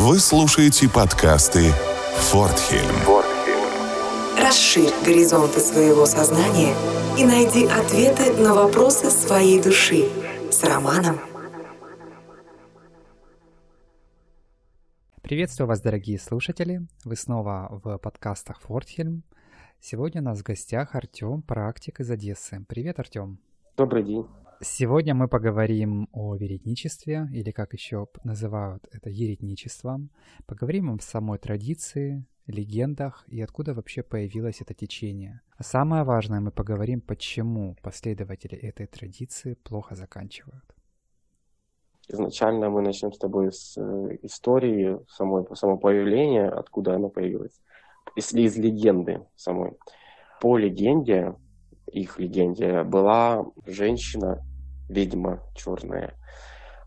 Вы слушаете подкасты «Фортхельм». Расширь горизонты своего сознания и найди ответы на вопросы своей души с Романом. Приветствую вас, дорогие слушатели! Вы снова в подкастах «Фортхельм». Сегодня у нас в гостях Артем, практик из Одессы. Привет, Артем! Добрый день! Сегодня мы поговорим о веретничестве, или как еще называют это еретничеством. Поговорим о самой традиции, легендах и откуда вообще появилось это течение. А самое важное, мы поговорим, почему последователи этой традиции плохо заканчивают. Изначально мы начнем с тобой с э, истории самой, самого появления, откуда оно появилось. Если из легенды самой. По легенде, их легенде, была женщина, ведьма черная.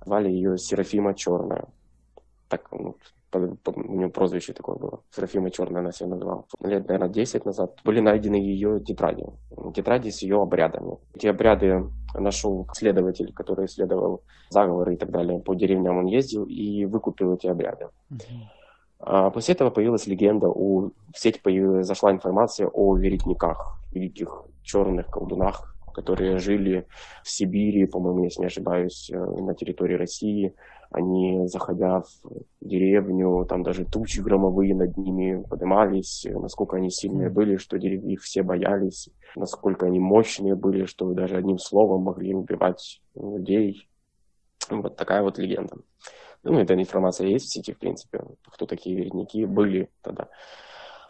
Звали ее Серафима Черная. Так, ну, у нее прозвище такое было. Серафима Черная она себя назвала. Лет, наверное, 10 назад были найдены ее тетради. Тетради с ее обрядами. Эти обряды нашел следователь, который исследовал заговоры и так далее. По деревням он ездил и выкупил эти обряды. А после этого появилась легенда, у, в сеть появилась, зашла информация о веретниках, великих черных колдунах, которые жили в Сибири, по-моему, если не ошибаюсь, э, на территории России. Они, заходя в деревню, там даже тучи громовые над ними поднимались, насколько они сильные были, что их все боялись, насколько они мощные были, что даже одним словом могли убивать людей. Вот такая вот легенда. Ну, эта информация есть в сети, в принципе, кто такие верники были тогда.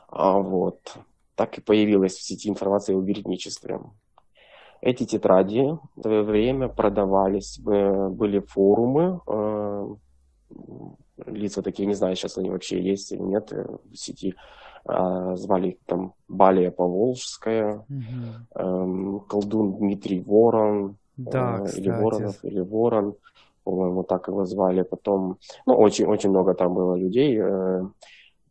А вот. Так и появилась в сети информация о верничестве. Эти тетради в свое время продавались, были форумы, э, лица такие, не знаю, сейчас они вообще есть или нет э, в сети, э, звали их там Балия Поволжская, угу. колдун Дмитрий Ворон, да, или Воронов, или Ворон, по-моему, так его звали. Потом, ну, очень, очень много там было людей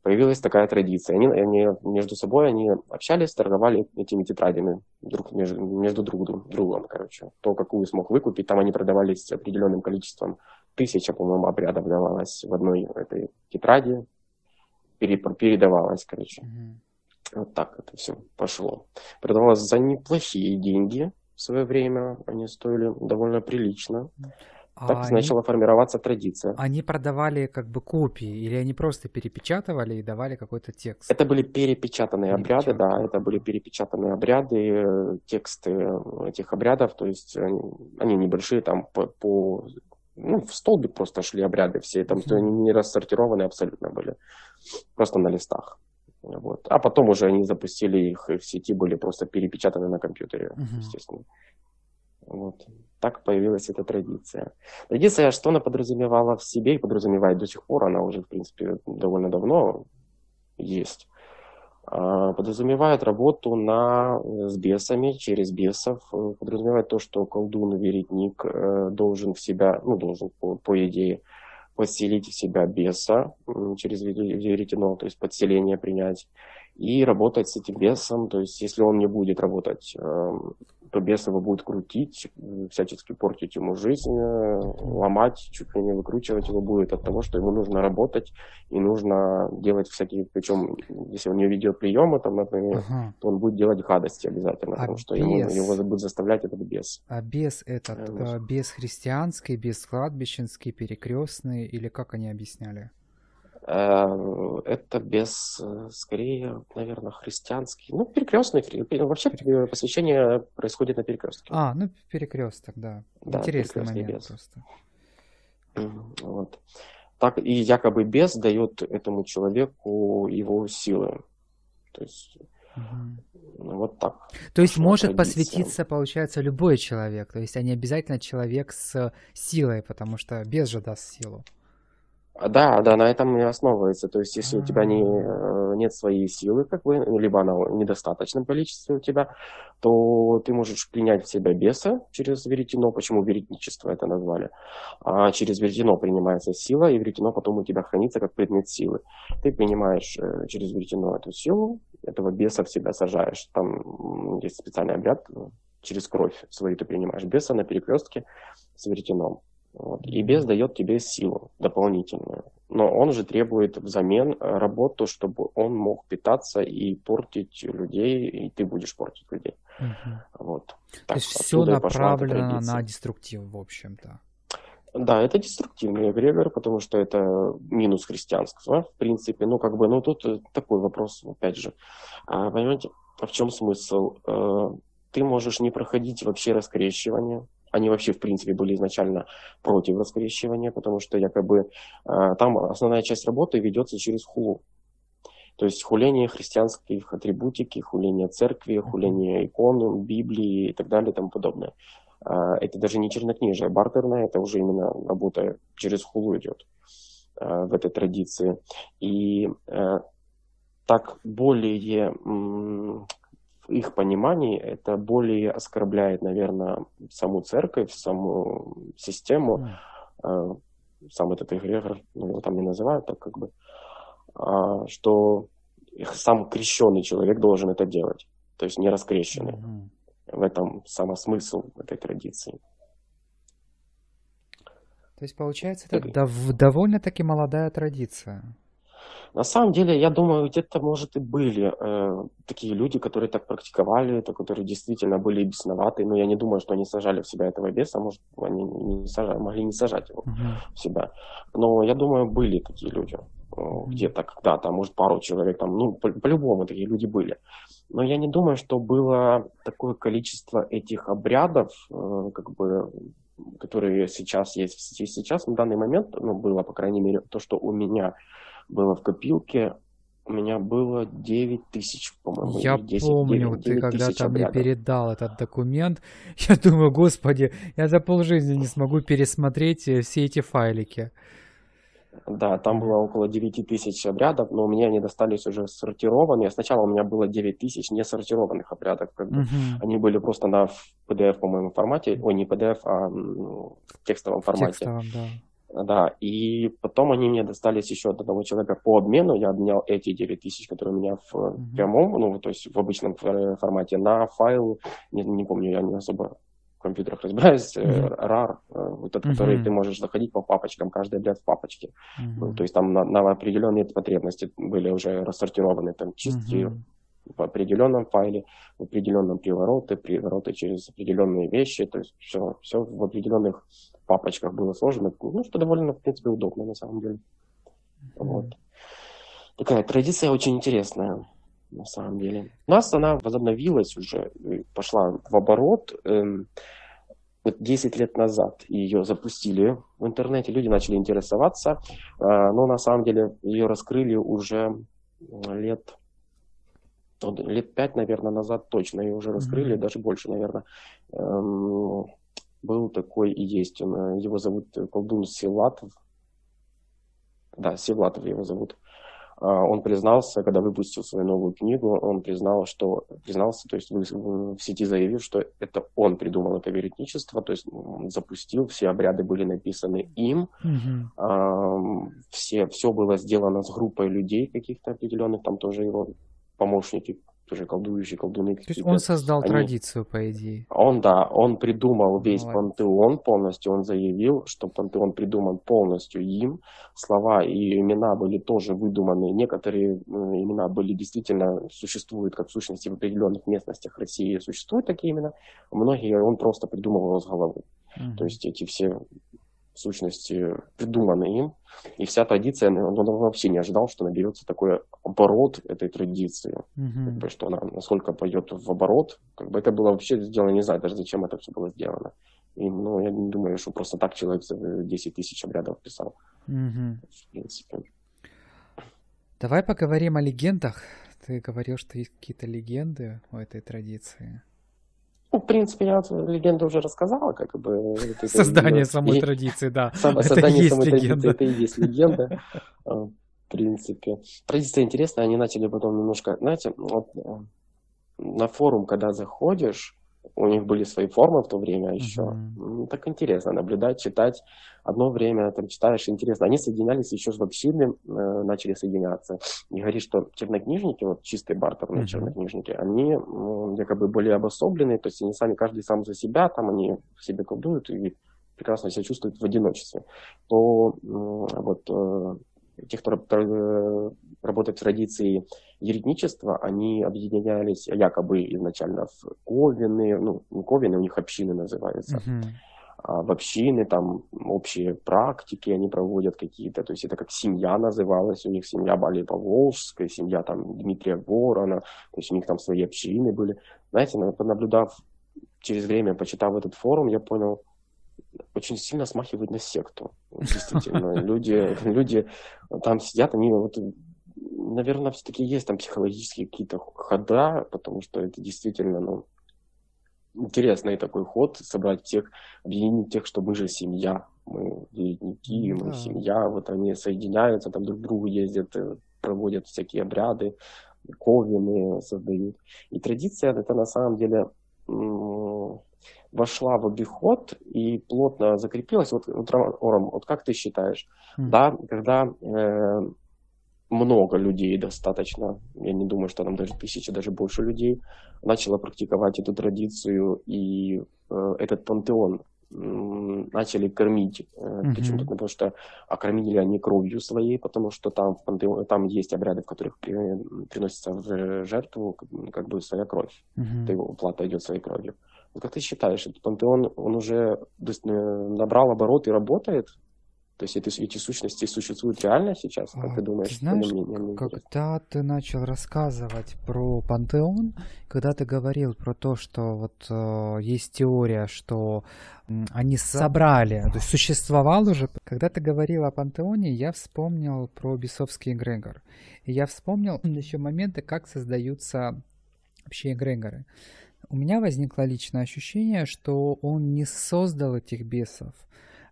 появилась такая традиция. Они, они между собой они общались, торговали этими тетрадями друг между, между друг другом, короче. То, какую смог выкупить, там они продавались определенным количеством. Тысяча, по-моему, обрядов давалось в одной этой тетради. Передавалось, короче. Mm-hmm. Вот так это все пошло. Продавалось за неплохие деньги в свое время. Они стоили довольно прилично. Mm-hmm. Так а начала они... формироваться традиция. Они продавали как бы копии, или они просто перепечатывали и давали какой-то текст? Это были перепечатанные обряды, да, это были перепечатанные обряды, э, тексты этих обрядов, то есть они, они небольшие, там по, по ну, в столбик просто шли обряды все, там mm-hmm. они не рассортированы абсолютно были, просто на листах. Вот. А потом уже они запустили их и в сети, были просто перепечатаны на компьютере, mm-hmm. естественно. Вот. Так появилась эта традиция. Традиция, что она подразумевала в себе и подразумевает до сих пор, она уже, в принципе, довольно давно есть. А, подразумевает работу на, с бесами, через бесов. Подразумевает то, что колдун, веретник э, должен в себя, ну, должен по, по идее, подселить в себя беса через веретено, то есть подселение принять, и работать с этим бесом. То есть, если он не будет работать эм, то бес его будет крутить, всячески портить ему жизнь, э, ломать, чуть ли не выкручивать его будет от того, что ему нужно работать и нужно делать всякие, причем, если он не ведет приемы, там, например, uh-huh. то он будет делать гадости обязательно, а потому что ему, его будет заставлять этот бес. А бес этот, э, бес христианский, бес кладбищенский, перекрестный, или как они объясняли? Э, это без, э, скорее, наверное, христианский. Ну, перекрестный. Вообще посвящение происходит на перекрестке. А, ну, перекресток, да. да Интересный момент без. просто. Вот. Так, и якобы бес дает этому человеку его силы. То есть угу. вот так. То есть может традиция. посвятиться, получается, любой человек. То есть, а не обязательно человек с силой, потому что бес же даст силу. Да, да, на этом и основывается. То есть, если у тебя не, э, нет своей силы, как бы, либо она в недостаточном количестве у тебя, то ты можешь принять в себя беса через веретено. Почему веретничество это назвали? А через веретено принимается сила, и веретено потом у тебя хранится как предмет силы. Ты принимаешь э, через веретено эту силу, этого беса в себя сажаешь. Там есть специальный обряд, через кровь свою ты принимаешь беса на перекрестке с веретеном. Вот. И бес дает тебе силу дополнительную. но он же требует взамен работу, чтобы он мог питаться и портить людей, и ты будешь портить людей. Угу. Вот. Так, То есть все направлено на деструктив, в общем-то. Да, это деструктивный эгрегор, потому что это минус христианства, в принципе. Ну, как бы, ну, тут такой вопрос, опять же. А, понимаете, в чем смысл? Э, ты можешь не проходить вообще раскрещивание. Они вообще, в принципе, были изначально против раскрещивания, потому что якобы э, там основная часть работы ведется через хулу. То есть хуление христианских атрибутики, хуление церкви, хуление икон, Библии и так далее и тому подобное. А, это даже не чернокнижие бартерное, это уже именно работа через хулу идет а, в этой традиции. И э, так более их понимании это более оскорбляет, наверное, саму церковь, саму систему, mm. сам этот эгрегор, ну, его там не называют так как бы, что сам крещенный человек должен это делать, то есть не раскрещенный. Mm-hmm. В этом самосмысл этой традиции. То есть, получается, это дов- довольно-таки молодая традиция. На самом деле, я думаю, где-то, может, и были э, такие люди, которые так практиковали это, которые действительно были бесноваты, но я не думаю, что они сажали в себя этого беса, может, они не сажали, могли не сажать его uh-huh. в себя. Но я думаю, были такие люди uh-huh. где-то когда-то, может, пару человек там, ну, по- по-любому такие люди были. Но я не думаю, что было такое количество этих обрядов, э, как бы, которые сейчас есть. Сейчас, на данный момент, ну, было, по крайней мере, то, что у меня было в копилке, у меня было 9 тысяч, по-моему. Я 10, помню, 9, 9 ты когда-то мне передал этот документ. Я думаю, господи, я за полжизни не смогу пересмотреть э, все эти файлики. Да, там было около 9 тысяч обрядов, но у меня они достались уже сортированные. Сначала у меня было 9 тысяч несортированных обрядов. Как бы. uh Они были просто на PDF, по-моему, формате. Ой, не PDF, а в текстовом формате. Текстовом, да. Да, и потом они мне достались еще от одного человека по обмену. Я обменял эти 9 тысяч, которые у меня в uh прямом, ну, то есть в обычном формате, на файл, не, не помню, я не особо компьютерах разбираюсь, mm-hmm. RAR, э, вот этот, mm-hmm. который ты можешь заходить по папочкам, каждый объект в папочке. Mm-hmm. Ну, то есть там на, на определенные потребности были уже рассортированы там части mm-hmm. в определенном файле, в определенном привороты, привороты через определенные вещи, то есть все, все в определенных папочках было сложено, ну, что довольно, в принципе, удобно на самом деле. Mm-hmm. Вот. Такая традиция очень интересная на самом деле. У нас она возобновилась уже, пошла в оборот. Эм, вот 10 лет назад ее запустили в интернете, люди начали интересоваться, э, но на самом деле ее раскрыли уже лет лет пять, наверное, назад точно ее уже раскрыли, mm-hmm. даже больше, наверное. Эм, был такой и есть он, э, его зовут колдун Силатов. Да, Силатов его зовут. А, он признался, когда выпустил свою новую книгу, он признал, что признался, то есть в сети заявил, что это он придумал это веретничество, то есть запустил, все обряды были написаны им, угу. все, все было сделано с группой людей каких-то определенных, там тоже его помощники тоже колдующие колдуны. То есть он создал они... традицию, по идее. Он, да, он придумал весь Молодец. пантеон полностью, он заявил, что пантеон придуман полностью им, слова и имена были тоже выдуманы, некоторые имена были действительно, существуют как сущности в определенных местностях России существуют такие имена, многие он просто придумал его с головы. Угу. То есть эти все в сущности, придуманы им. И вся традиция, он, он вообще не ожидал, что наберется такой оборот этой традиции. Mm-hmm. Как бы, что она насколько пойдет в оборот. Как бы это было вообще сделано, не знаю даже зачем это все было сделано. И, ну, я не думаю, что просто так человек 10 тысяч обрядов писал. Mm-hmm. В принципе. Давай поговорим о легендах. Ты говорил, что есть какие-то легенды у этой традиции. Ну, в принципе, я легенду уже рассказала, как бы. Создание самой и... традиции, да. Сам, создание самой легенда. традиции, это и есть легенда. А, в принципе. Традиция интересная, они начали потом немножко, знаете, вот э, на форум, когда заходишь, у них были свои формы в то время еще. Uh-huh. Так интересно наблюдать, читать. Одно время там читаешь, интересно. Они соединялись еще с общиной, э, начали соединяться. И говорит, что чернокнижники, вот чистые бартерные uh-huh. чернокнижники, они э, якобы более обособленные, то есть они сами, каждый сам за себя, там они в себе колдуют и прекрасно себя чувствуют в одиночестве. То э, вот э, те, кто э, работает в традиции еретничества, они объединялись якобы изначально в ковины, ну, не ковины, у них общины называются, uh-huh. а в общины, там общие практики они проводят какие-то, то есть это как семья называлась, у них семья Бали Поволжская, семья там Дмитрия Ворона, то есть у них там свои общины были. Знаете, наблюдав через время, почитав этот форум, я понял, очень сильно смахивает на секту. Действительно, люди, люди там сидят, они вот, наверное, все-таки есть там психологические какие-то хода, потому что это действительно, ну, интересный такой ход, собрать тех, объединить тех, что мы же семья, мы деятники, мы да. семья, вот они соединяются, там друг к другу ездят, э, проводят всякие обряды, ковины создают. И традиция это на самом деле вошла в обиход и плотно закрепилась. Вот, вот Ором, вот как ты считаешь, mm. да, когда э, много людей достаточно, я не думаю, что там даже тысячи, даже больше людей, начало практиковать эту традицию и э, этот пантеон начали кормить. Mm-hmm. Почему? Потому что окормили они кровью своей, потому что там, в пантеоне, там есть обряды, в которых при, приносится в жертву как бы своя кровь. Mm-hmm. То его плата идет своей кровью. Как ты считаешь, этот пантеон, он уже набрал оборот и работает? То есть эти, эти сущности существуют реально сейчас? Как а, ты думаешь? Ты знаешь, мнение, когда ты начал рассказывать про пантеон, когда ты говорил про то, что вот э, есть теория, что э, они собрали, то есть существовал уже, когда ты говорил о пантеоне, я вспомнил про бесовский эгрегор. И я вспомнил еще моменты, как создаются вообще эгрегоры у меня возникло личное ощущение, что он не создал этих бесов,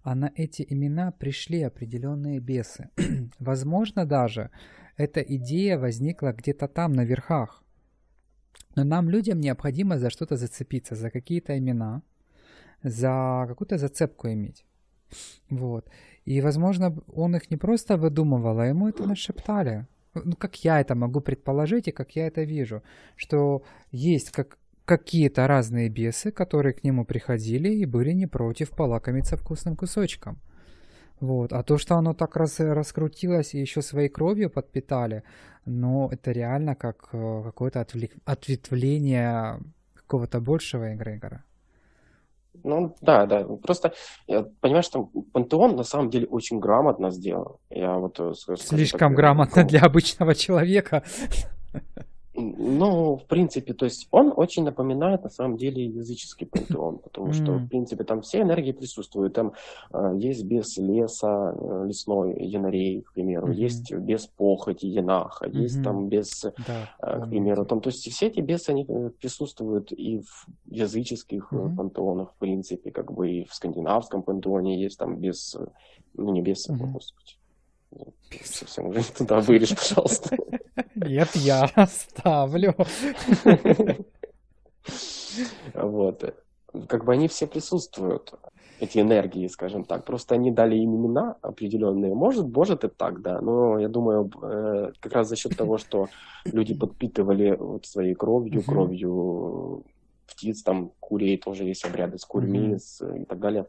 а на эти имена пришли определенные бесы. Возможно даже, эта идея возникла где-то там, на верхах. Но нам, людям, необходимо за что-то зацепиться, за какие-то имена, за какую-то зацепку иметь. Вот. И, возможно, он их не просто выдумывал, а ему это нашептали. Ну, как я это могу предположить и как я это вижу, что есть как какие-то разные бесы, которые к нему приходили и были не против полакомиться вкусным кусочком. Вот. А то, что оно так раз, раскрутилось и еще своей кровью подпитали, ну, это реально как э, какое-то отвлек... ответвление какого-то большего эгрегора. Ну, да, да. Просто, я, понимаешь, что Пантеон на самом деле очень грамотно сделан. Я вот, э, Слишком так, грамотно для обычного человека. Ну, в принципе, то есть он очень напоминает на самом деле языческий пантеон, потому что, в принципе, там все энергии присутствуют. Там э, есть без леса, э, лесной янарей, к примеру, mm-hmm. есть без похоти янаха, mm-hmm. есть там без, да, э, к примеру, там, то есть все эти бесы, они э, присутствуют и в языческих mm-hmm. пантеонах, в принципе, как бы и в скандинавском пантеоне есть там без, ну не без, mm-hmm. господи, Совсем уже туда вырежь, пожалуйста. Нет, я ставлю. Вот. Как бы они все присутствуют, эти энергии, скажем так. Просто они дали им имена определенные. Может, может и так, да. Но я думаю, э, как раз за счет того, что люди подпитывали вот своей кровью, кровью птиц, там, курей тоже есть обряды с курьми и так далее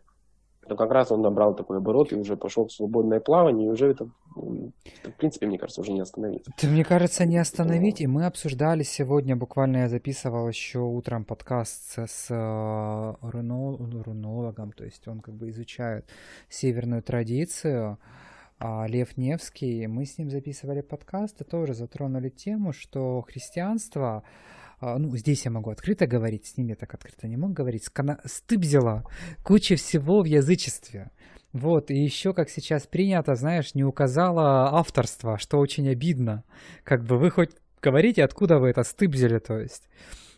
то как раз он набрал такой оборот и уже пошел в свободное плавание, и уже это, в принципе, мне кажется, уже не остановить. Это, мне кажется, не остановить, и мы обсуждали сегодня, буквально я записывал еще утром подкаст с э, рунологом, то есть он как бы изучает северную традицию, а Лев Невский, мы с ним записывали подкаст и тоже затронули тему, что христианство ну, здесь я могу открыто говорить, с ними я так открыто не мог говорить, скана... стыбзила куча всего в язычестве. Вот, и еще, как сейчас принято, знаешь, не указала авторство, что очень обидно. Как бы вы хоть говорите, откуда вы это стыбзили, то есть.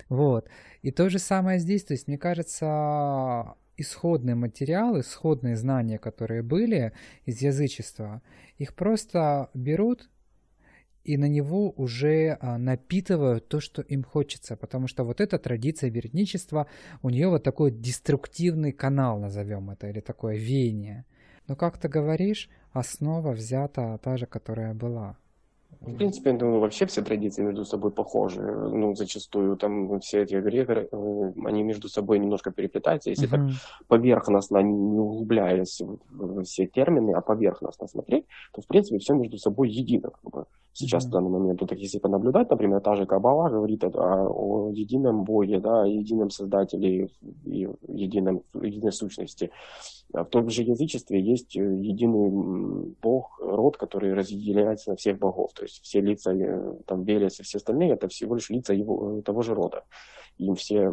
Вот. И то же самое здесь, то есть, мне кажется, исходный материал, исходные знания, которые были из язычества, их просто берут и на него уже а, напитывают то, что им хочется, потому что вот эта традиция верничества, у нее вот такой деструктивный канал, назовем это, или такое веяние. Но как ты говоришь, основа взята та же, которая была В принципе, ну, вообще все традиции между собой похожи. Ну, зачастую там все эти эгрегоры, э, они между собой немножко переплетаются. Если uh-huh. так поверхностно, не углубляясь в все термины, а поверхностно смотреть, то, в принципе, все между собой едино. Как бы. Сейчас uh-huh. в данный момент, вот, если понаблюдать, например, та же Кабала говорит о, о едином Боге, да, о едином Создателе и едином, единой сущности. А в том же язычестве есть э, единый Бог, род, который разделяется на всех богов. То есть все лица, э, там, Велес и все остальные, это всего лишь лица его, э, того же рода. Им все,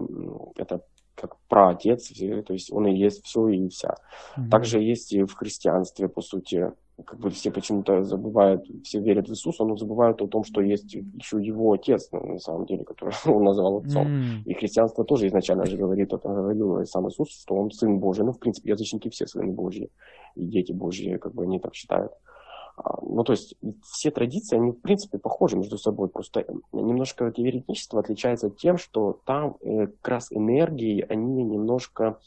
это как праотец, то есть он и есть все и вся. Mm-hmm. Также есть и в христианстве, по сути, как бы все почему-то забывают, все верят в Иисуса, но забывают о том, что есть еще его отец, ну, на самом деле, который он назвал отцом. Mm. И христианство тоже изначально же говорит, это говорил сам Иисус, что он сын Божий. Ну, в принципе, язычники все сыны Божьи, и дети Божьи, как бы они так считают. А, ну, то есть все традиции, они, в принципе, похожи между собой. Просто немножко веретничество отличается тем, что там э, как раз энергии, они немножко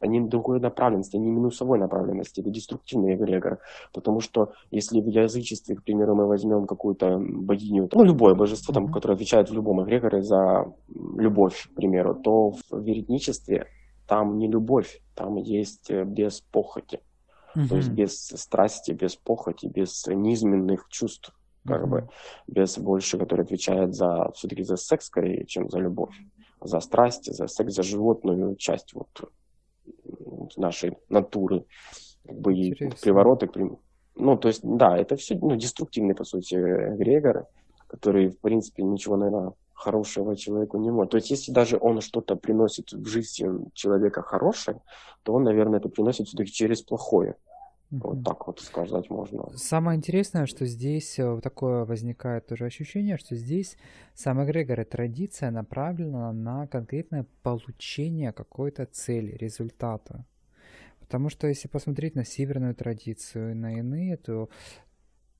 они другой направленности, они минусовой направленности, это деструктивный эгрегор. Потому что если в язычестве, к примеру, мы возьмем какую-то богиню, ну, любое божество, там, которое отвечает в любом эгрегоре за любовь, к примеру, то в веретничестве там не любовь, там есть э, без похоти. То есть без страсти, без похоти, без низменных чувств, как uh-huh. бы, без больше, который отвечает за все-таки за секс скорее, чем за любовь, за страсть, за секс, за животную часть вот нашей натуры, как бы и привороты. Ну, то есть, да, это все ну, деструктивные, по сути, эгрегоры, которые, в принципе, ничего, наверное, хорошего человеку не может. То есть, если даже он что-то приносит в жизнь человека хорошее, то он, наверное, это приносит все-таки через плохое. Вот так вот сказать можно. Самое интересное, что здесь э, такое возникает тоже ощущение, что здесь сам эгрегор и традиция направлена на конкретное получение какой-то цели, результата. Потому что если посмотреть на северную традицию и на иные, то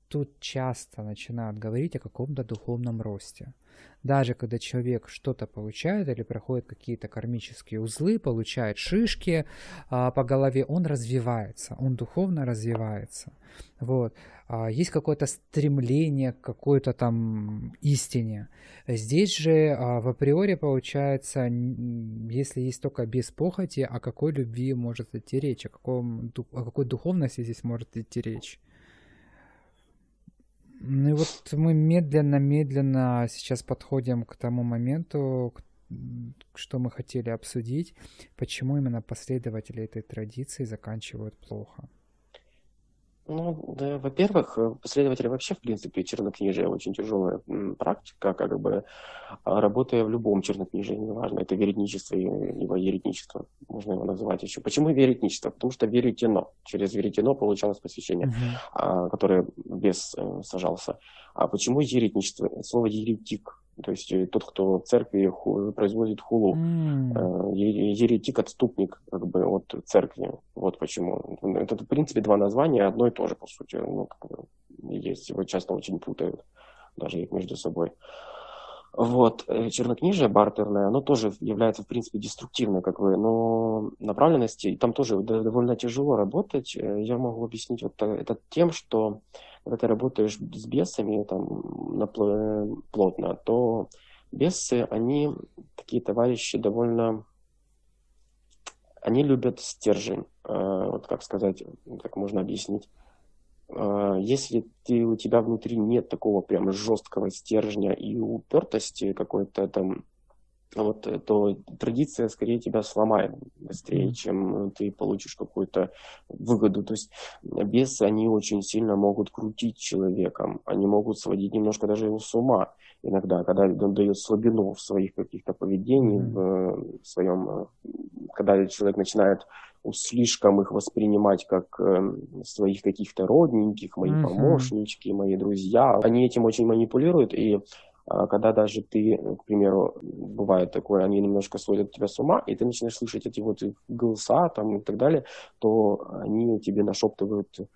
тут часто начинают говорить о каком-то духовном росте. Даже когда человек что-то получает или проходит какие-то кармические узлы, получает шишки а, по голове, он развивается, он духовно развивается. Вот. А, есть какое-то стремление к какой-то там истине. Здесь же а, в априори получается, если есть только без похоти, о какой любви может идти речь, о, каком, о какой духовности здесь может идти речь. Ну и вот мы медленно-медленно сейчас подходим к тому моменту, что мы хотели обсудить, почему именно последователи этой традиции заканчивают плохо. Ну, да, во-первых, э, последователи вообще, в принципе, чернокнижия очень тяжелая практика, как бы а, работая в любом чернокнижии, неважно, это веретничество либо еретничество, можно его называть еще. Почему веретничество? Потому что веретено. Через веретено получалось посвящение, uh-huh. которое без э, сажался. А почему еретничество? Слово еретик то есть э, тот, кто в церкви ху, производит хулу, mm. еретик, отступник как бы от церкви. Вот почему. Это, в принципе, два названия, одно и то же, по сути. Ну, как бы, есть, его часто очень путают, даже их между собой. Вот, э, чернокнижие бартерное, оно тоже является, в принципе, деструктивной, как бы, но направленности, там тоже довольно тяжело работать. Я могу объяснить вот это тем, что когда ты работаешь с бесами там, плотно, то бесы, они такие товарищи довольно... Они любят стержень. А, вот как сказать, как можно объяснить. А, если ты, у тебя внутри нет такого прям жесткого стержня и упертости какой-то там вот, э, то традиция скорее тебя сломает быстрее, чем ты получишь какую-то выгоду. То есть бесы, они очень сильно могут крутить человеком, они могут сводить немножко даже его с ума иногда, когда он дает слабину в своих каких-то поведениях, в своем, э, когда человек начинает слишком их воспринимать как э, своих каких-то родненьких, мои mm-hmm. помощнички, мои друзья. Они этим очень манипулируют, и а когда даже ты, к примеру, бывает такое, они немножко сводят тебя с ума, и ты начинаешь слышать эти вот голоса там и так далее, то они тебе нашептывают,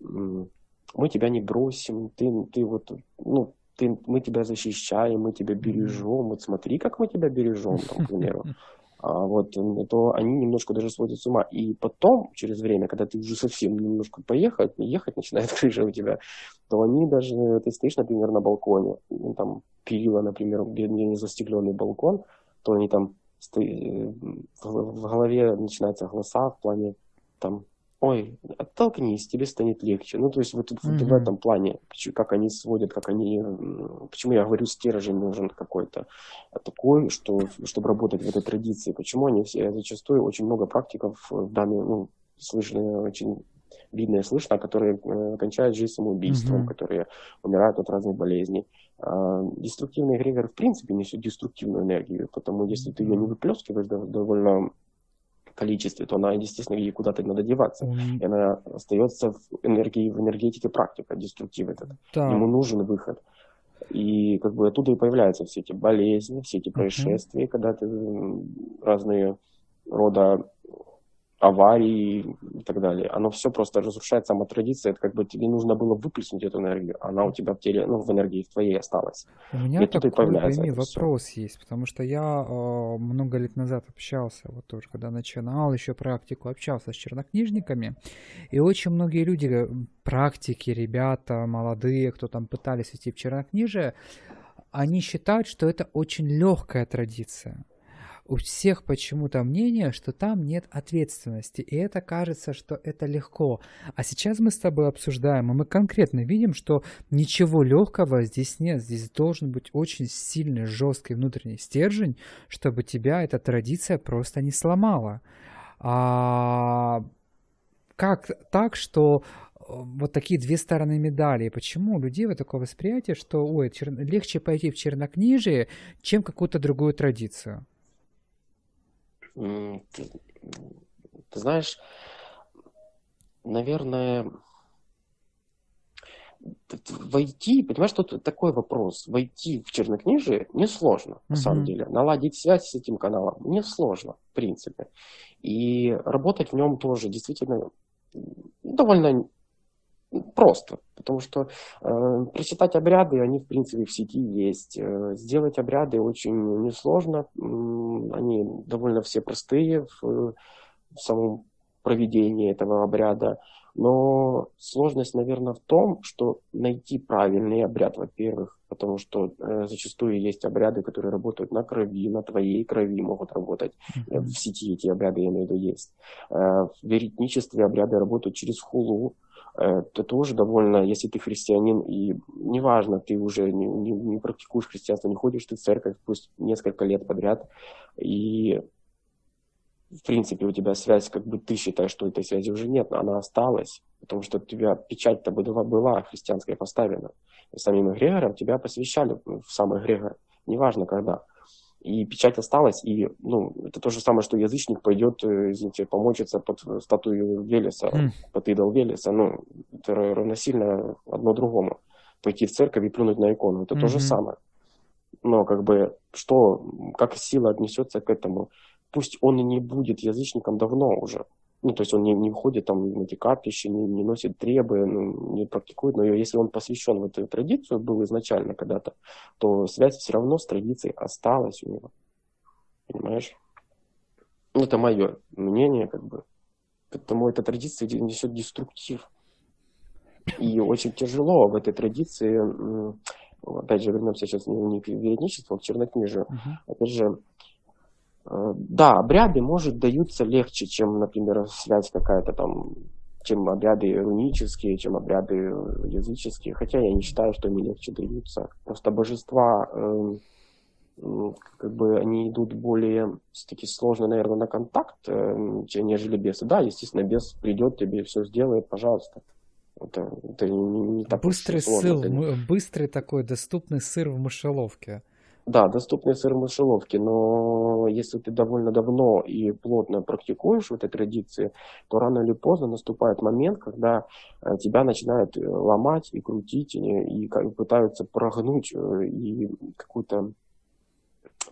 мы тебя не бросим, ты, ты вот, ну, ты, мы тебя защищаем, мы тебя бережем, вот смотри, как мы тебя бережем, там, к примеру. а вот, то они немножко даже сводят с ума. И потом, через время, когда ты уже совсем немножко поехать, ехать начинает крыша у тебя, то они даже, ты стоишь, например, на балконе, ну, там перила, например, не застекленный балкон, то они там в голове начинаются голоса в плане там ой, оттолкнись, тебе станет легче. Ну, то есть вот, вот mm-hmm. в этом плане, как они сводят, как они... Почему я говорю, стержень нужен какой-то такой, что, чтобы работать в этой традиции. Почему они все... Зачастую очень много практиков в данной, ну, слышно очень видно и слышно, которые э, кончают жизнь самоубийством, mm-hmm. которые умирают от разных болезней. А, деструктивный эгрегор в принципе несет деструктивную энергию, потому если ты ее не выплескиваешь довольно количестве, то она, естественно, ей куда-то надо деваться. Mm-hmm. И она остается в энергии, в энергетике практика, деструктив этот. Да. Ему нужен выход. И как бы оттуда и появляются все эти болезни, все эти происшествия, mm-hmm. когда ты разные рода аварии и так далее. Оно все просто разрушает сама традиция. Это как бы тебе нужно было выплеснуть эту энергию. Она у тебя в теле, ну, в энергии в твоей осталась. У меня и такой пойми, вопрос все. есть, потому что я э, много лет назад общался, вот тоже, когда начинал еще практику, общался с чернокнижниками, и очень многие люди, э, практики, ребята, молодые, кто там пытались идти в чернокнижие, они считают, что это очень легкая традиция у всех почему-то мнение, что там нет ответственности, и это кажется, что это легко. А сейчас мы с тобой обсуждаем, и мы конкретно видим, что ничего легкого здесь нет. Здесь должен быть очень сильный, жесткий внутренний стержень, чтобы тебя эта традиция просто не сломала. А как так, что э, вот такие две стороны медали. Почему у людей вот такое восприятие, что ой, чер... легче пойти в чернокнижие, чем какую-то другую традицию? Ты, ты знаешь, наверное, войти, понимаешь, тут такой вопрос. Войти в чернокнижие несложно, на mm-hmm. самом деле. Наладить связь с этим каналом несложно, в принципе. И работать в нем тоже действительно довольно просто, потому что э, прочитать обряды, они в принципе в сети есть. Э, сделать обряды очень несложно, э, они довольно все простые в, в самом проведении этого обряда. Но сложность, наверное, в том, что найти правильный обряд, во-первых, потому что э, зачастую есть обряды, которые работают на крови, на твоей крови могут работать. Mm-hmm. В сети эти обряды, я имею в виду, есть. Э, в веретничестве обряды работают через хулу, это тоже довольно, если ты христианин, и неважно, ты уже не, не, не практикуешь христианство, не ходишь ты в церковь, пусть несколько лет подряд, и в принципе у тебя связь, как бы ты считаешь, что этой связи уже нет, но она осталась, потому что у тебя печать-то была христианская поставлена. И самим эгрегором тебя посвящали в сам эгрегор, неважно когда и печать осталась, и ну, это то же самое, что язычник пойдет, э, извините, помочиться под статую Велеса, mm. под идол Велеса, ну, это равносильно одно другому. Пойти в церковь и плюнуть на икону, это mm-hmm. то же самое. Но как бы, что, как сила отнесется к этому? Пусть он и не будет язычником давно уже, ну, то есть он не, не входит там на эти капища, не, не носит требы, ну, не практикует, но если он посвящен в эту традицию, был изначально когда-то, то связь все равно с традицией осталась у него. Понимаешь? Ну, это мое мнение, как бы. Поэтому эта традиция несет деструктив. И очень тяжело в этой традиции, опять же, вернемся сейчас не к веретничеству, а к чернокнижию. Uh-huh. Опять же, да, обряды, может, даются легче, чем, например, связь какая-то там, чем обряды рунические, чем обряды языческие. Хотя я не считаю, что они легче даются. Просто божества, э, как бы они идут более таки сложно, наверное, на контакт, э, нежели бесы. Да, естественно, бес придет, тебе все сделает, пожалуйста. Это, это не, не так быстрый сыр, быстрый такой доступный сыр в мышеловке. Да, доступные сыр в мышеловке, но если ты довольно давно и плотно практикуешь в этой традиции, то рано или поздно наступает момент, когда э, тебя начинают э, ломать и крутить, и, и пытаются прогнуть э, и какую-то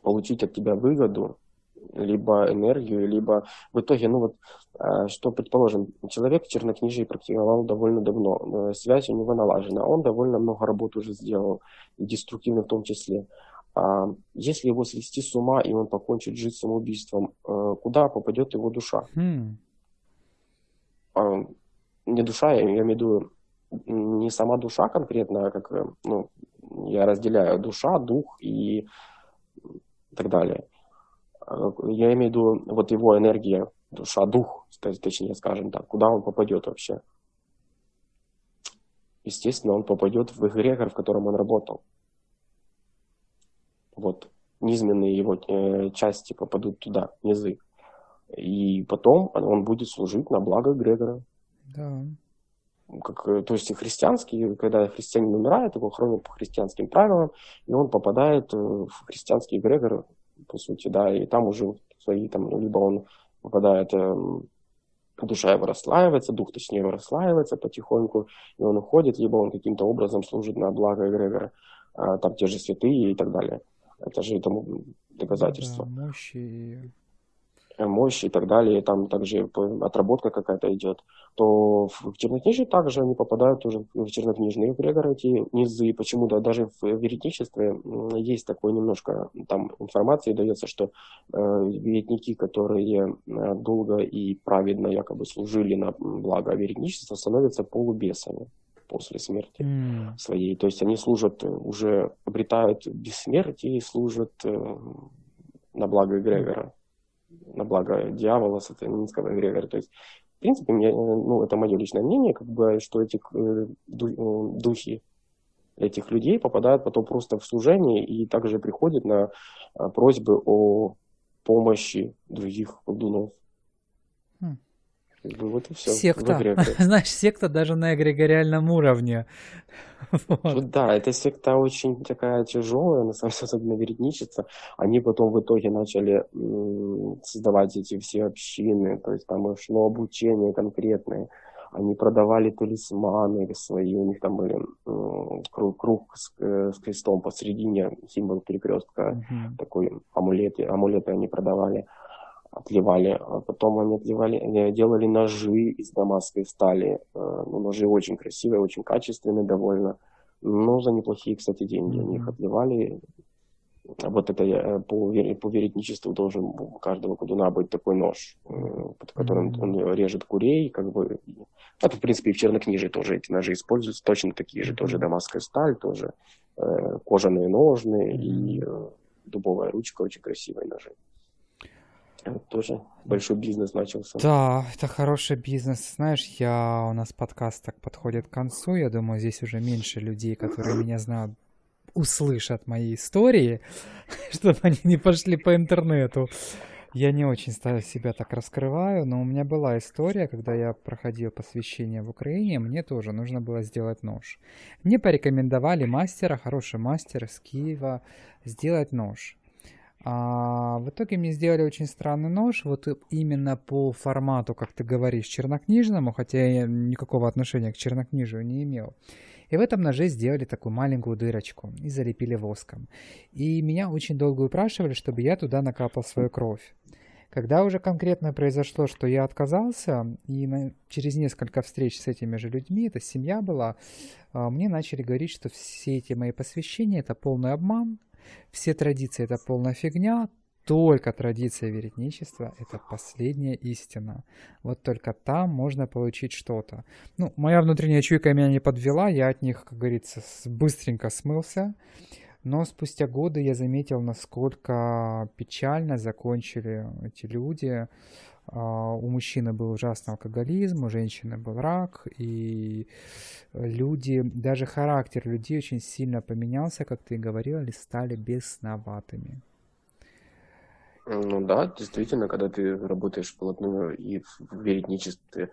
получить от тебя выгоду, либо энергию, либо в итоге, ну вот, что, предположим, человек в чернокнижии практиковал довольно давно, связь у него налажена, он довольно много работы уже сделал, деструктивно в том числе, если его свести с ума, и он покончит жизнь самоубийством, э, куда попадет его душа? А, не душа, я имею в виду не сама душа конкретно, а как, э, ну, я разделяю душа, дух и так далее. А, я имею в виду вот его энергия, душа, дух, точнее скажем так, куда он попадет вообще. Естественно, он попадет в эгрегор, в котором он работал. Вот, низменные его э, части попадут туда, низы. И потом он будет служить на благо эгрегора. Да. Как, э, то есть христианский, когда христианин умирает, его хоронят по христианским правилам, и он попадает э, в христианский эгрегор, по сути, да, и там уже свои, там, либо он попадает, э, душа его расслаивается, дух, точнее, его расслаивается потихоньку, и он уходит, либо он каким-то образом служит на благо эгрегора, а, там те же святые и так далее. Это же тому доказательство. Да, мощи. Э, мощь и так далее, там также отработка какая-то идет, то в чернокнижие также они попадают уже в чернокнижные эгрегоры, эти низы. Почему-то даже в веретничестве есть такое немножко, там информации дается, что э, веретники, которые э, долго и праведно якобы служили на благо веретничества, становятся полубесами после смерти mm. своей. То есть они служат, уже обретают бессмертие и служат э, на благо эгрегора, на благо дьявола, сатанинского эгрегора. То есть, в принципе, мне, ну, это мое личное мнение, как бы, что эти э, духи этих людей попадают потом просто в служение и также приходят на э, просьбы о помощи других колдунов. Ну, вот и все. Секта. Знаешь, секта даже на эгрегориальном уровне. Вот. Ну да, эта секта очень такая тяжелая, на самом деле, особенно веретничество. Они потом в итоге начали создавать эти все общины, то есть там шло обучение конкретное. Они продавали талисманы свои, у них там были круг, круг с, э, с крестом посередине, символ перекрестка, угу. такой амулеты, амулеты они продавали отливали. А потом они отливали, они делали ножи из дамасской стали. Э, ну, ножи очень красивые, очень качественные довольно. Но за неплохие, кстати, деньги. Они их отливали. Вот это я, по, по веретничеству должен у каждого кудуна быть такой нож, э, под которым он режет курей, как бы. Это, в принципе, и в чернокнижии тоже эти ножи используются, точно такие же, тоже дамасская сталь, тоже э, кожаные ножны и э, дубовая ручка, очень красивые ножи. Тоже большой бизнес начался. Да, это хороший бизнес. Знаешь, я у нас подкаст так подходит к концу. Я думаю, здесь уже меньше людей, которые меня знают, услышат мои истории, чтобы они не пошли по интернету. Я не очень себя так раскрываю, но у меня была история, когда я проходил посвящение в Украине, мне тоже нужно было сделать нож. Мне порекомендовали мастера, хороший мастер из Киева, сделать нож. А в итоге мне сделали очень странный нож, вот именно по формату, как ты говоришь, чернокнижному, хотя я никакого отношения к чернокнижию не имел. И в этом ноже сделали такую маленькую дырочку и залепили воском. И меня очень долго упрашивали, чтобы я туда накапал свою кровь. Когда уже конкретно произошло, что я отказался, и на, через несколько встреч с этими же людьми, это семья была, а, мне начали говорить, что все эти мои посвящения это полный обман, все традиции это полная фигня, только традиция веретничества – это последняя истина. Вот только там можно получить что-то. Ну, моя внутренняя чуйка меня не подвела, я от них, как говорится, быстренько смылся. Но спустя годы я заметил, насколько печально закончили эти люди. А, у мужчины был ужасный алкоголизм, у женщины был рак, и люди, даже характер людей очень сильно поменялся, как ты говорил, или стали бесноватыми. Ну да, действительно, когда ты работаешь вплотную и в веретничестве,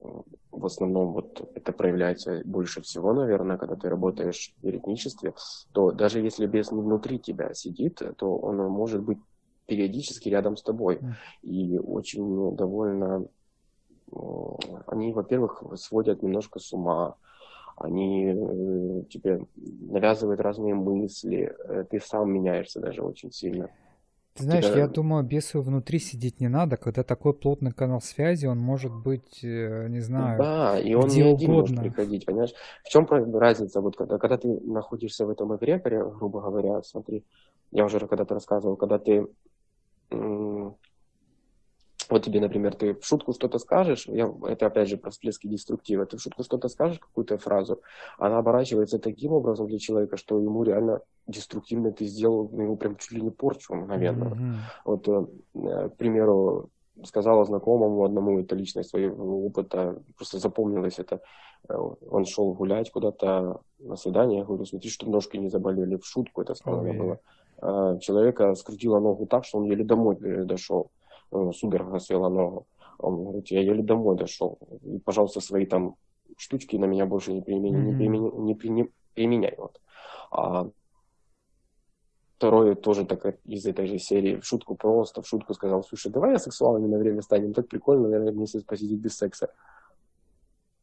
в основном вот это проявляется больше всего, наверное, когда ты работаешь в веретничестве, то даже если бес внутри тебя сидит, то он может быть периодически рядом с тобой. И очень довольно... Они, во-первых, сводят немножко с ума, они э, тебе навязывают разные мысли, э, ты сам меняешься даже очень сильно. Ты знаешь, я думаю, бесу внутри сидеть не надо, когда такой плотный канал связи, он может быть, э, не знаю, Да, и он где не один может угодно. приходить, понимаешь? В чем разница? Вот когда, когда ты находишься в этом эгрегоре, грубо говоря, смотри, я уже когда-то рассказывал, когда ты вот тебе, например, ты в шутку что-то скажешь, я, это опять же про всплески деструктива, ты в шутку что-то скажешь, какую-то фразу, она оборачивается таким образом для человека, что ему реально деструктивно ты сделал, ну, ему прям чуть ли не порчу мгновенно. Мгм. Вот, э, э, к примеру, сказала знакомому одному, это личность своего опыта, просто запомнилось это. Э, Он шел гулять куда-то на свидание, я говорю, смотри, что ножки не заболели, в шутку это сказано Ой. было. Человека скрутило ногу так, что он еле домой дошел, судорога свела ногу. Он говорит, я еле домой дошел, и, пожалуйста, свои там штучки на меня больше не, применяй, не, применяй, не при- применяй. Вот. А Второй тоже так из этой же серии в шутку просто, в шутку сказал, слушай, давай я сексуалами на время станем, так прикольно, наверное, месяц посидеть без секса.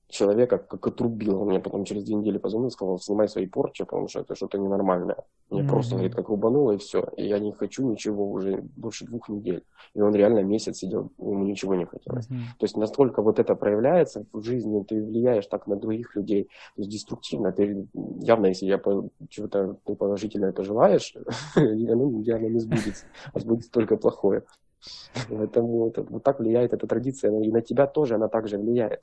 Человека как отрубил, он мне потом через две недели позвонил, сказал, снимай свои порчи, потому что это что-то ненормальное. Мне Мгм. просто, говорит, как рубануло и все. И я не хочу ничего уже больше двух недель. И он реально месяц сидел, ему ничего не хотелось. Мгм. То есть настолько вот это проявляется в жизни, ты влияешь так на других людей, то есть деструктивно. Ты явно, если я чего-то положительное пожелаешь, оно явно не сбудется, а сбудется только плохое. Поэтому вот так влияет эта традиция, и на тебя тоже она также влияет.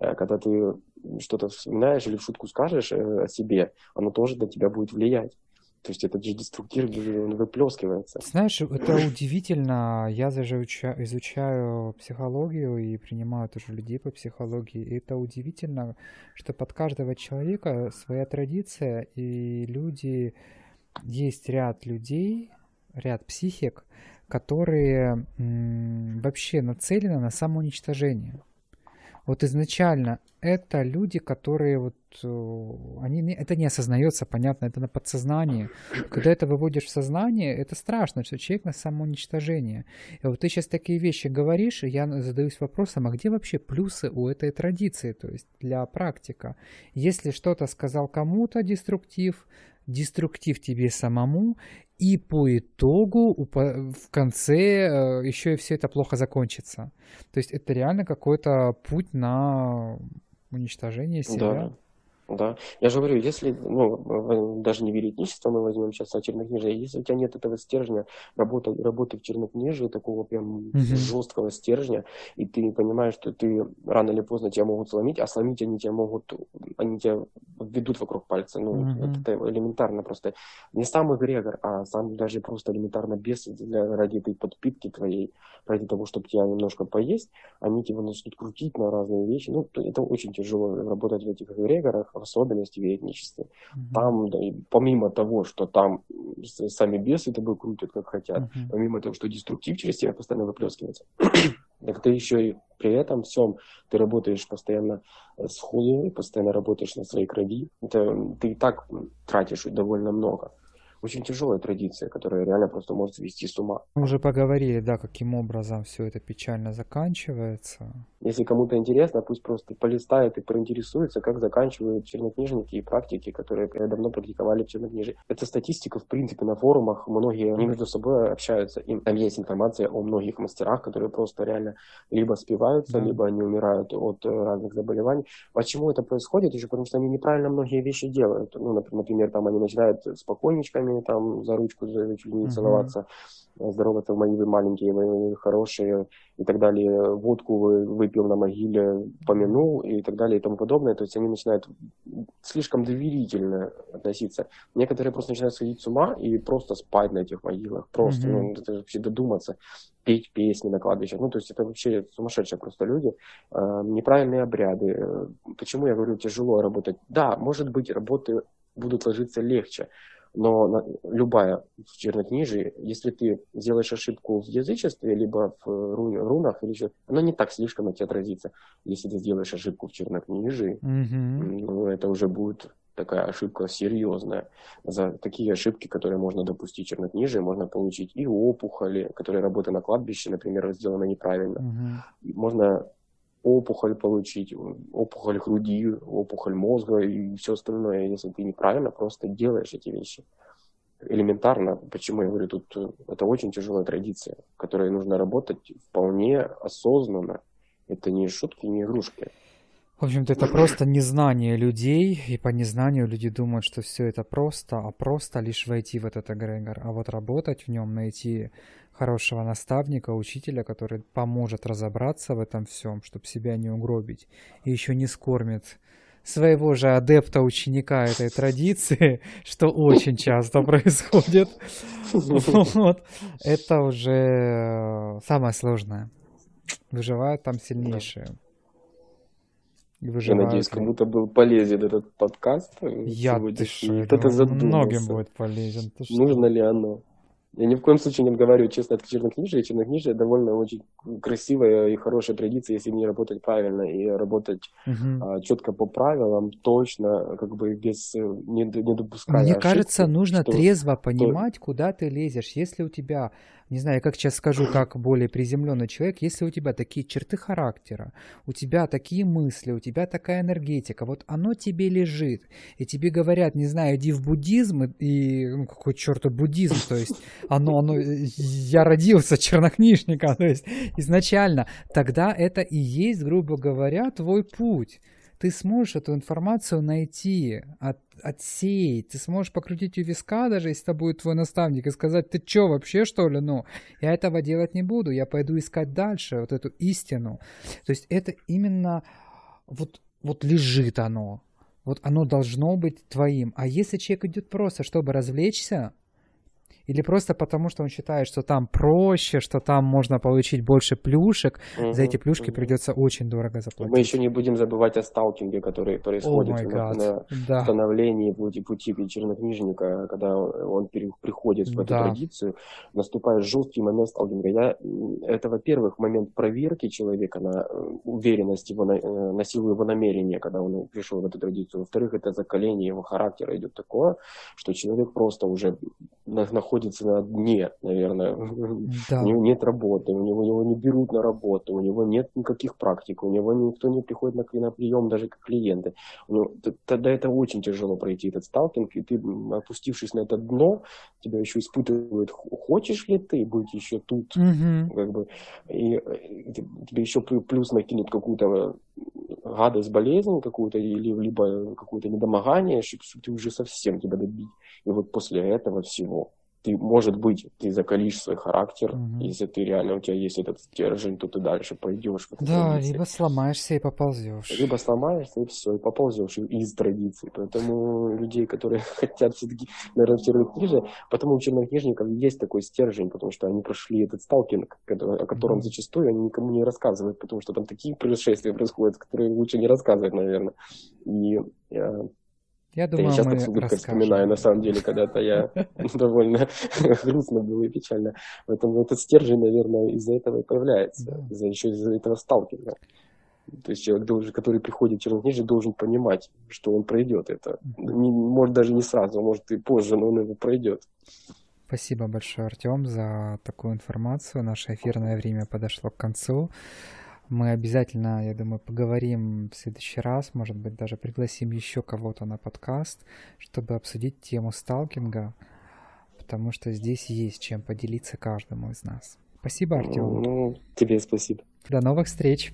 Э, Когда ты что-то вспоминаешь или шутку скажешь э, о себе, оно тоже на тебя будет влиять. То есть этот же деструктив он выплескивается. Знаешь, это удивительно. Я даже уча- изучаю психологию и принимаю тоже людей по психологии. И это удивительно, что под каждого человека своя традиция, и люди... Есть ряд людей, ряд психик, которые м, вообще нацелены на самоуничтожение. Вот изначально это люди, которые вот э, они это не осознается, понятно, это на подсознании. Когда это выводишь в сознание, это страшно, что человек на самоуничтожение. И вот ты сейчас такие вещи говоришь, и я задаюсь вопросом, а где вообще плюсы у этой традиции, то есть для практика? Если что-то сказал кому-то деструктив, деструктив тебе самому, и по итогу в конце э, еще и все это плохо закончится. То есть это реально какой-то путь на уничтожение себя. Да, да. Я же говорю, если, ну, даже не веретничество мы возьмем сейчас, а чернокнижие, если у тебя нет этого стержня, работы, работы в чернокнижии, такого прям Мгм. жесткого стержня, и ты понимаешь, что ты рано или поздно тебя могут сломить, а сломить они тебя могут, они тебя ведут вокруг пальца, ну, Мгм. это элементарно просто. Не сам эгрегор, а сам даже просто элементарно бес для, ради этой подпитки твоей, ради того, чтобы тебя немножко поесть, они тебя начнут крутить на разные вещи. Ну, то- это очень тяжело работать в этих эгрегорах, в особенности в веретничестве. Мгм. Там, да, помимо того, что там сами бесы тобой крутят, как хотят, Мгм. помимо того, что деструктив через тебя постоянно выплескивается, так ты еще и при этом всем ты работаешь постоянно с хулой, постоянно работаешь на своей крови. Это, ты и так тратишь довольно много. Очень тяжелая традиция, которая реально просто может свести с ума. Мы уже поговорили, да, каким образом все это печально заканчивается. Если кому-то интересно, пусть просто полистает и проинтересуется, как заканчивают чернокнижники и практики, которые давно практиковали в чернокнижии. Это статистика, в принципе, на форумах. Многие, они между собой общаются. И там есть информация о многих мастерах, которые просто реально либо спиваются, Да. либо они умирают от э, разных заболеваний. Почему это происходит? Еще потому что они неправильно многие вещи делают. Ну, нап- например, там они начинают с покойничками там за ручку чуть ли не целоваться, здороваться, мои вы маленькие, мои вы хорошие, и так далее, водку вы- выпил на могиле, помянул и так далее и тому подобное. То есть они начинают слишком доверительно относиться. Некоторые просто начинают сходить с ума и просто спать на этих могилах. Просто, Мгм. ну, это вообще додуматься, петь песни на кладбищах. Ну, то есть это вообще сумасшедшие просто люди. Э, неправильные обряды. Почему я говорю, тяжело работать? Да, может быть, работы будут ложиться легче. Но на- любая в чернокнижии, если ты сделаешь ошибку в язычестве, либо в ру- рунах, или еще, она не так слишком на тебя отразится. Если ты сделаешь ошибку в чернокнижии, Мгм. ну, это уже будет такая ошибка серьезная. За такие ошибки, которые можно допустить в чернокнижии, можно получить и опухоли, которые работы на кладбище, например, сделаны неправильно. И Можно опухоль получить, опухоль груди, опухоль мозга и все остальное, если ты неправильно просто делаешь эти вещи. элементарно, почему я говорю, тут э, это очень тяжелая традиция, которой нужно работать вполне осознанно. Это не шутки, не игрушки. В общем-то, это просто незнание людей, и по незнанию люди думают, что все это просто, а просто лишь войти в этот эгрегор. А вот работать в нем, найти хорошего наставника, учителя, который поможет разобраться в этом всем, чтобы себя не угробить, и еще не скормит своего же адепта, ученика этой традиции, что очень часто происходит. Вот. Это уже самое сложное. Выживают там сильнейшие. Я надеюсь, кому-то был полезен этот подкаст. Я ты что, кто-то задумался. Многим будет полезен. Нужно ли оно? Я ни в коем случае не говорю честно от чернокнижия. Чернокнижие довольно очень красивая и хорошая традиция, если не работать правильно и работать угу. а, четко по правилам, точно, как бы без э, не, не допуская Мне ошибки, кажется, нужно что, трезво понимать, что... куда ты лезешь. Если у тебя не знаю, как сейчас скажу, как более приземленный человек, если у тебя такие черты характера, у тебя такие мысли, у тебя такая энергетика, вот оно тебе лежит, и тебе говорят, не знаю, иди в буддизм, и, ну, какой черт буддизм, то есть оно, оно, я родился чернокнижника, то есть изначально, тогда это и есть, грубо говоря, твой путь ты сможешь эту информацию найти, от, отсеять, ты сможешь покрутить у виска, даже если это будет твой наставник, и сказать, ты чё, вообще что ли, ну, я этого делать не буду, я пойду искать дальше вот эту истину. То есть это именно вот, вот лежит оно, вот оно должно быть твоим. А если человек идет просто, чтобы развлечься, или просто потому, что он считает, что там проще, что там можно получить больше плюшек, угу, за эти плюшки угу. придется очень дорого заплатить. Мы еще не будем забывать о сталкинге, который происходит oh на, на да. становлении пути, пути чернокнижника, когда он приходит в эту да. традицию, наступает жесткий момент сталкинга. Я, это, во-первых, момент проверки человека на э, уверенность его, на, э, на силу его намерения, когда он пришел в эту традицию. Во-вторых, это закаление его характера идет такое, что человек просто уже находится находится на дне, наверное. Да. У него нет работы, у него его не берут на работу, у него нет никаких практик, у него никто не приходит на, на прием даже как клиенты. У него, тогда это очень тяжело пройти этот сталкинг, и ты, опустившись на это дно, тебя еще испытывают, хочешь ли ты быть еще тут, угу. как бы, и, и тебе еще плюс накинут какую-то гадость, болезнь какую-то, или либо какое-то недомогание, чтобы ты уже совсем тебя добить. И вот после этого всего ты, может быть, ты закалишь свой характер, угу. если ты реально, у тебя есть этот стержень, то ты дальше пойдешь. Да, традиции. либо сломаешься и поползешь. Либо сломаешься и все, и поползешь из традиции. Поэтому людей, которые хотят все-таки, наверное, чернокнижие, потому у чернокнижников есть такой стержень, потому что они прошли этот сталкинг, о котором угу. зачастую они никому не рассказывают, потому что там такие происшествия происходят, которые лучше не рассказывать, наверное. И э, я думаю, я часто мы вспоминаю, на самом деле, когда-то я довольно грустно было и печально. Поэтому этот стержень, наверное, из-за этого и появляется, из-за, еще из-за этого сталкинга. То есть человек, должен, который приходит в чернокнижие, должен понимать, что он пройдет это. Не, может, даже не сразу, может и позже, но он его пройдет. Спасибо большое, Артем, за такую информацию. Наше эфирное время подошло к концу. Мы обязательно, я думаю, поговорим в следующий раз, может быть, даже пригласим еще кого-то на подкаст, чтобы обсудить тему сталкинга, потому что здесь есть чем поделиться каждому из нас. Спасибо, Артем. Ну, тебе спасибо. До новых встреч.